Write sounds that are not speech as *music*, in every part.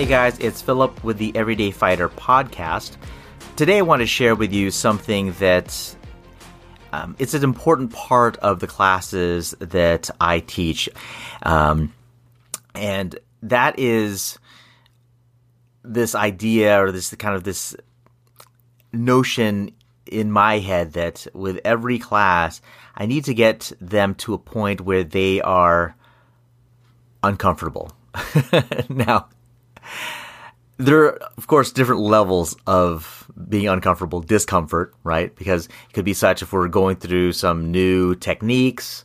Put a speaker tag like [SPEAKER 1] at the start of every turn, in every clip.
[SPEAKER 1] Hey guys, it's Philip with the Everyday Fighter podcast. Today I want to share with you something that um, it's an important part of the classes that I teach. Um, and that is this idea or this kind of this notion in my head that with every class, I need to get them to a point where they are uncomfortable. *laughs* now, there are, of course, different levels of being uncomfortable, discomfort, right? Because it could be such if we're going through some new techniques,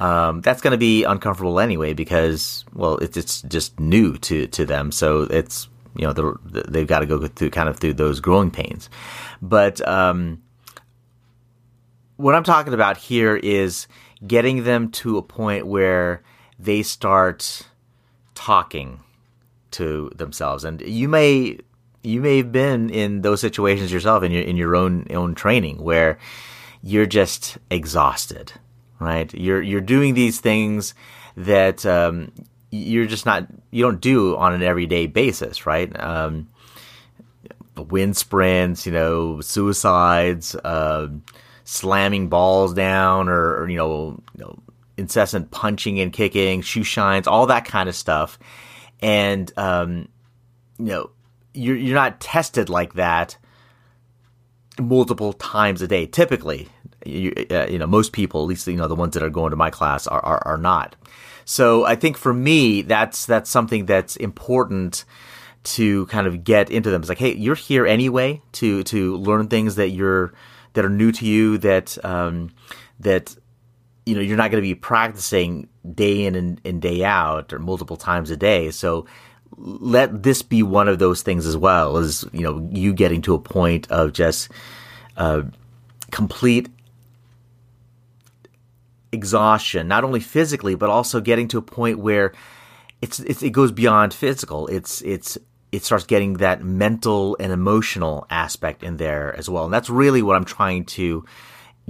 [SPEAKER 1] um, that's going to be uncomfortable anyway because, well, it's, it's just new to, to them. So it's, you know, they've got to go through kind of through those growing pains. But, um, what I'm talking about here is getting them to a point where they start talking to themselves. And you may you may have been in those situations yourself in your in your own own training where you're just exhausted, right? You're you're doing these things that um, you're just not you don't do on an everyday basis, right? Um, wind sprints, you know, suicides, uh, slamming balls down, or, or you, know, you know, incessant punching and kicking, shoe shines, all that kind of stuff and um, you know you're you're not tested like that multiple times a day. Typically, you, uh, you know most people, at least you know the ones that are going to my class, are, are are not. So I think for me, that's that's something that's important to kind of get into them. It's like, hey, you're here anyway to to learn things that you're that are new to you that um, that you know you're not going to be practicing day in and, and, day out or multiple times a day. So let this be one of those things as well as you know you getting to a point of just uh, complete exhaustion not only physically but also getting to a point where it's, it's it goes beyond physical. It's it's it starts getting that mental and emotional aspect in there as well. And that's really what i'm trying to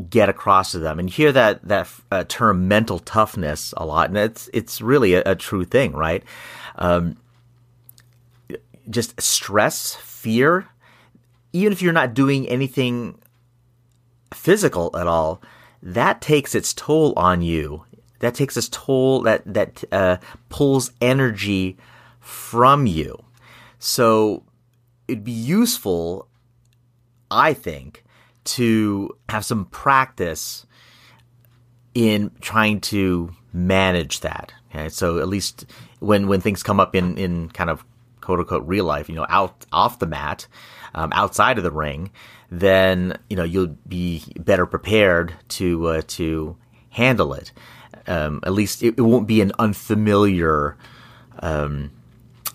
[SPEAKER 1] get across to them and hear that that uh, term mental toughness a lot. And it's it's really a, a true thing right? Um, just stress fear even if you're not doing anything physical at all that takes its toll on you. That takes its toll that that uh, pulls energy from you. So it'd be useful i think to have some practice in trying to manage that. Okay? So at least when when things come up in in kind of quote unquote real life, you know, out off the mat, um, outside of the ring, then you know you'll be better prepared to uh, to handle it. Um, at least it, it, won't be an unfamiliar um,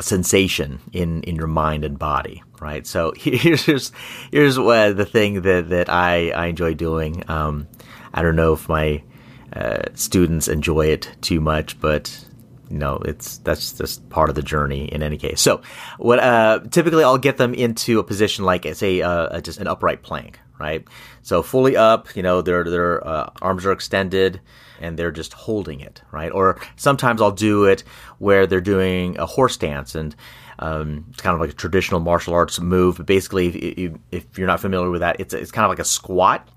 [SPEAKER 1] sensation in in your mind and body right? So *laughs* here's here's, here's the thing that that i i enjoy doing. Um, i don't know if my uh, students enjoy it too much but you know it's that's just part of the journey in any case. So what uh, typically i'll get them into a position like say uh, just an upright plank right? So fully up you know their their uh, arms are extended and they're just holding it, right? Or sometimes I'll do it where they're doing a horse stance and um, it's kind of like a traditional martial arts move. But basically, if, if, you're not familiar with that, it's it's kind of like a squat,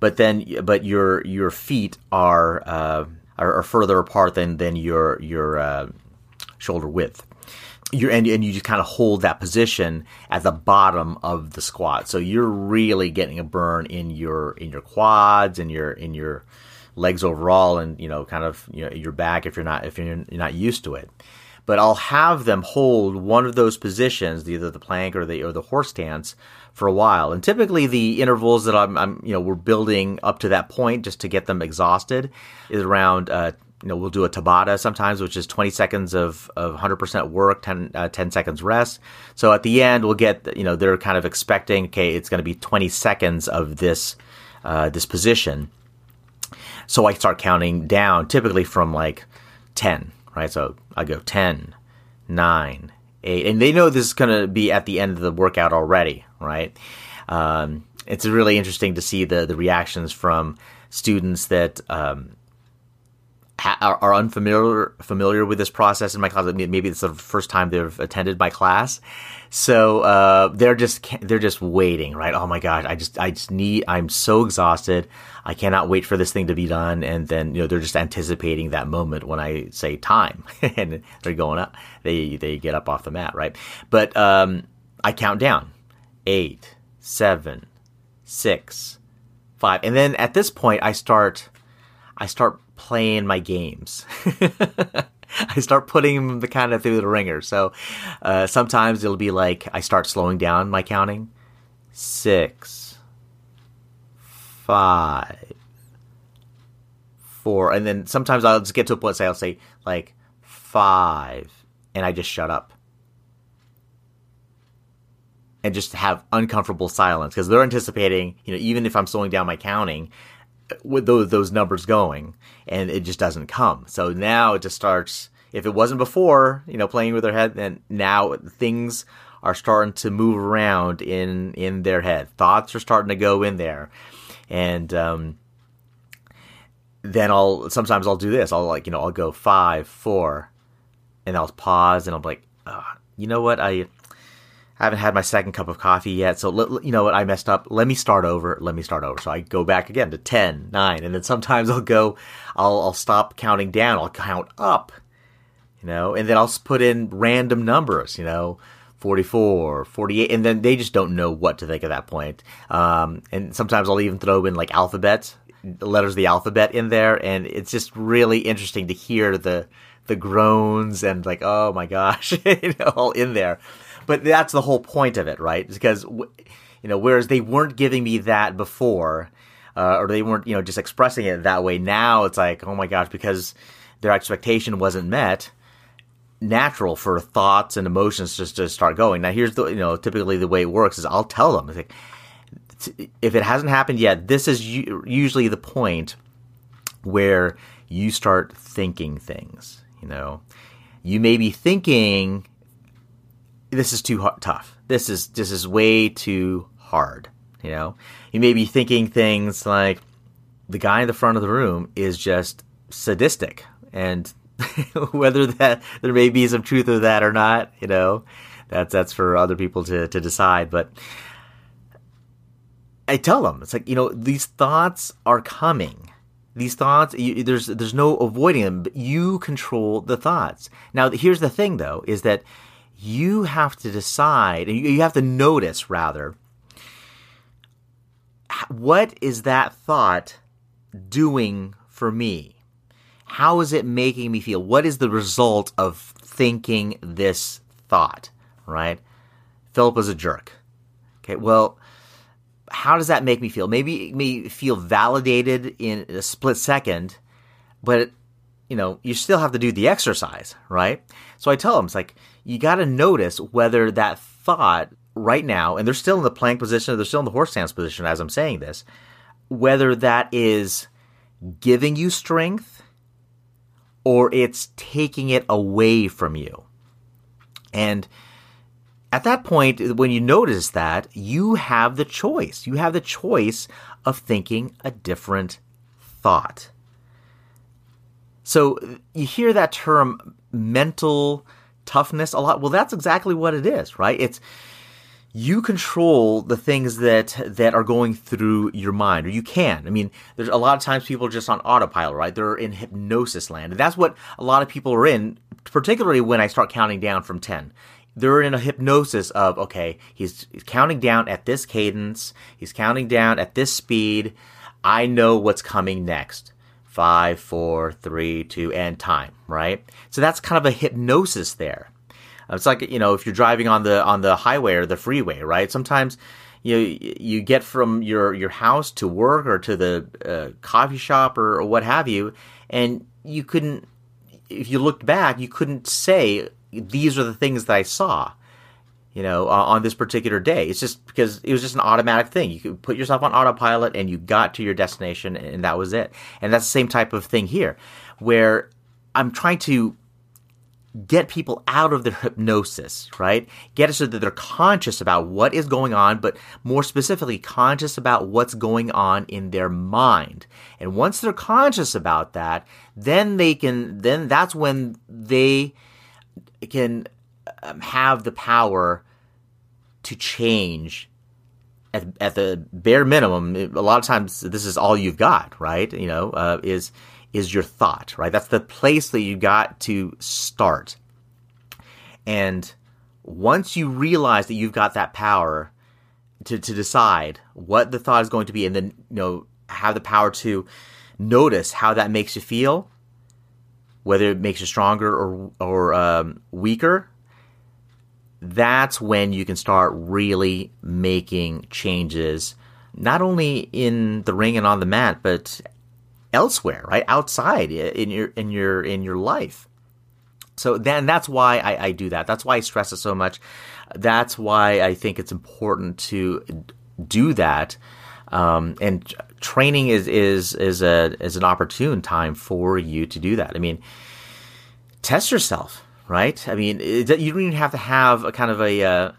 [SPEAKER 1] but then but your your feet are uh, are, are, further apart than than your your uh, shoulder width. You're, and, and you just kind of hold that position at the bottom of the squat. So you're really getting a burn in your in your quads and your in your legs overall and you know kind of you know, your back if you're not if you're, you're not used to it but I'll have them hold one of those positions, either the plank or the or the horse stance, for a while. And typically, the intervals that I'm, I'm you know we're building up to that point just to get them exhausted is around. Uh, you know, we'll do a Tabata sometimes, which is 20 seconds of, of 100% work, 10, uh, 10 seconds rest. So at the end, we'll get, you know, they're kind of expecting, okay, it's going to be 20 seconds of this, uh, this position. So I start counting down, typically from like 10, right? So I go 10, 9, 8. And they know this is going to be at the end of the workout already, right? Um, it's really interesting to see the, the reactions from students that um, are, are unfamiliar familiar with this process in my class. Maybe it's the first time they've attended my class, so uh, they're just they're just waiting, right? Oh my gosh, I just I just need. I'm so exhausted. I cannot wait for this thing to be done. And then you know they're just anticipating that moment when I say time, *laughs* and they're going up. They they get up off the mat, right? But um, I count down eight, seven, six, five, and then at this point I start I start playing my games. *laughs* I start putting them kind of through the wringer. So uh, sometimes it'll be like I start slowing down my counting. Six, five, four, and then sometimes I'll just get to a point. Say I'll say like five, and I just shut up and just have uncomfortable silence because they're anticipating. You know, even if I'm slowing down my counting, with those those numbers going, and it just doesn't come. So now it just starts. If it wasn't before, you know, playing with their head, then now things are starting to move around in in their head. Thoughts are starting to go in there, and um, then I'll sometimes I'll do this. I'll like you know I'll go five, four, and I'll pause and I'm like, oh, you know what I I haven't had my second cup of coffee yet. So, you know what? I messed up. Let me start over. Let me start over. So I go back again to 10, 9. And then sometimes I'll go, I'll, I'll stop counting down. I'll count up, you know, and then I'll put in random numbers, you know, 44, 48. And then they just don't know what to think at that point. Um, and sometimes I'll even throw in like alphabets, letters of the alphabet in there. And it's just really interesting to hear the, the groans and like, oh my gosh, *laughs* you know, all in there but that's the whole point of it, right? Because you know, whereas they weren't giving me that before, uh, or they weren't, you know, just expressing it that way. Now it's like, oh my gosh, because their expectation wasn't met. Natural for thoughts and emotions just to start going. Now, here's the, you know, typically the way it works is I'll tell them, like, if it hasn't happened yet, this is usually the point where you start thinking things. You know, you may be thinking this is too tough. This is this is way too hard. You know, you may be thinking things like the guy in the front of the room is just sadistic, and *laughs* whether that there may be some truth of that or not, you know, that's that's for other people to to decide. But I tell them it's like you know these thoughts are coming. These thoughts, you, there's there's no avoiding them. But you control the thoughts. Now, here's the thing, though, is that you have to decide, and you have to notice rather, what is that thought doing for me? How is it making me feel? What is the result of thinking this thought, right? Philip was a jerk. Okay, well, how does that make me feel? Maybe it may feel validated in a split second, but you know, you still have to do the exercise, right? So I tell them, it's like, you got to notice whether that thought right now, and they're still in the plank position, they're still in the horse stance position as I'm saying this, whether that is giving you strength or it's taking it away from you. And at that point, when you notice that, you have the choice. You have the choice of thinking a different thought. So you hear that term mental toughness a lot. Well, that's exactly what it is, right? It's you control the things that that are going through your mind or you can. I mean there's a lot of times people are just on autopilot right? They're in hypnosis land. And that's what a lot of people are in particularly when i start counting down from 10 they're in a hypnosis of okay he's, he's counting down at this cadence he's counting down at this speed i know what's coming next five, four, three, two, and time, right? So that's kind of a hypnosis there. It's like you know if you're driving on the on the highway or the freeway, right? Sometimes you you get from your your house to work or to the uh, coffee shop or, or what have you, and you couldn't. If you looked back, you couldn't say these are the things that I saw you know, uh, on this particular day. It's just because it was just an automatic thing. You could put yourself on autopilot and you got to your destination and that was it. And that's the same type of thing here where I'm trying to get people out of their hypnosis, right? Get it so that they're conscious about what is going on, but more specifically, conscious about what's going on in their mind. And once they're conscious about that, then they can, then that's when they can um, have the power to change at, at the bare minimum. A lot of times, this is all you've got, right? You know, uh, is is your thought, right? That's the place that you got to start. And once you realize that you've got that power to, to decide what the thought is going to be and then, you know, have the power to notice how that makes you feel, whether it makes you stronger or, or um, weaker, that's when you can start really making changes, not only in the ring and on the mat, but elsewhere, right? Outside in your in your in your life. So then that's why I, I do that. That's why I stress it so much. That's why I think it's important to do that. Um, and training is is is a is an opportune time for you to do that. I mean, test yourself, right? I mean, it, you don't even have to have a kind of a uh,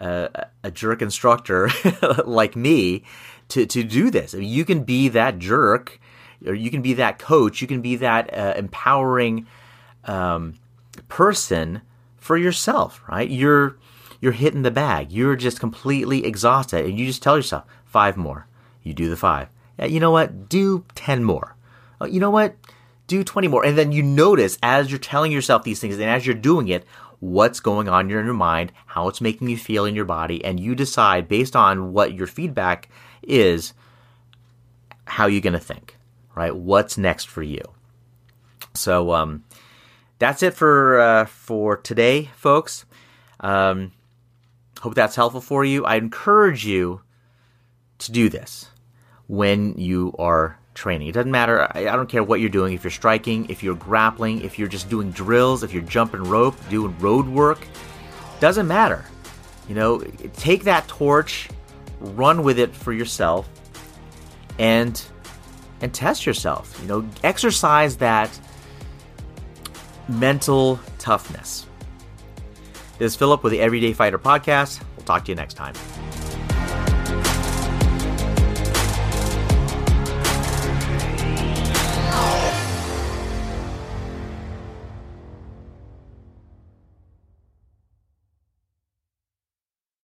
[SPEAKER 1] a, a jerk instructor *laughs* like me to to do this. I mean, you can be that jerk or you can be that coach, you can be that uh, empowering um, person for yourself, right? You're you're hitting the bag. You're just completely exhausted, and you just tell yourself five more. You do the five. You know what? Do ten more. Oh, you know what? Do twenty more, and then you notice as you're telling yourself these things, and as you're doing it, what's going on in your mind, how it's making you feel in your body, and you decide based on what your feedback is, how you're going to think right? What's next for you? So um, that's it for uh, for today, folks. Um, hope that's helpful for you. I encourage you to do this when you are training. It doesn't matter. I, I don't care what you're doing. If you're striking, if you're grappling, if you're just doing drills, if you're jumping rope, doing road work, doesn't matter. You know, take that torch, run with it for yourself, and and test yourself. You know, exercise that mental toughness. This is Philip with the Everyday Fighter podcast. We'll talk to you next time.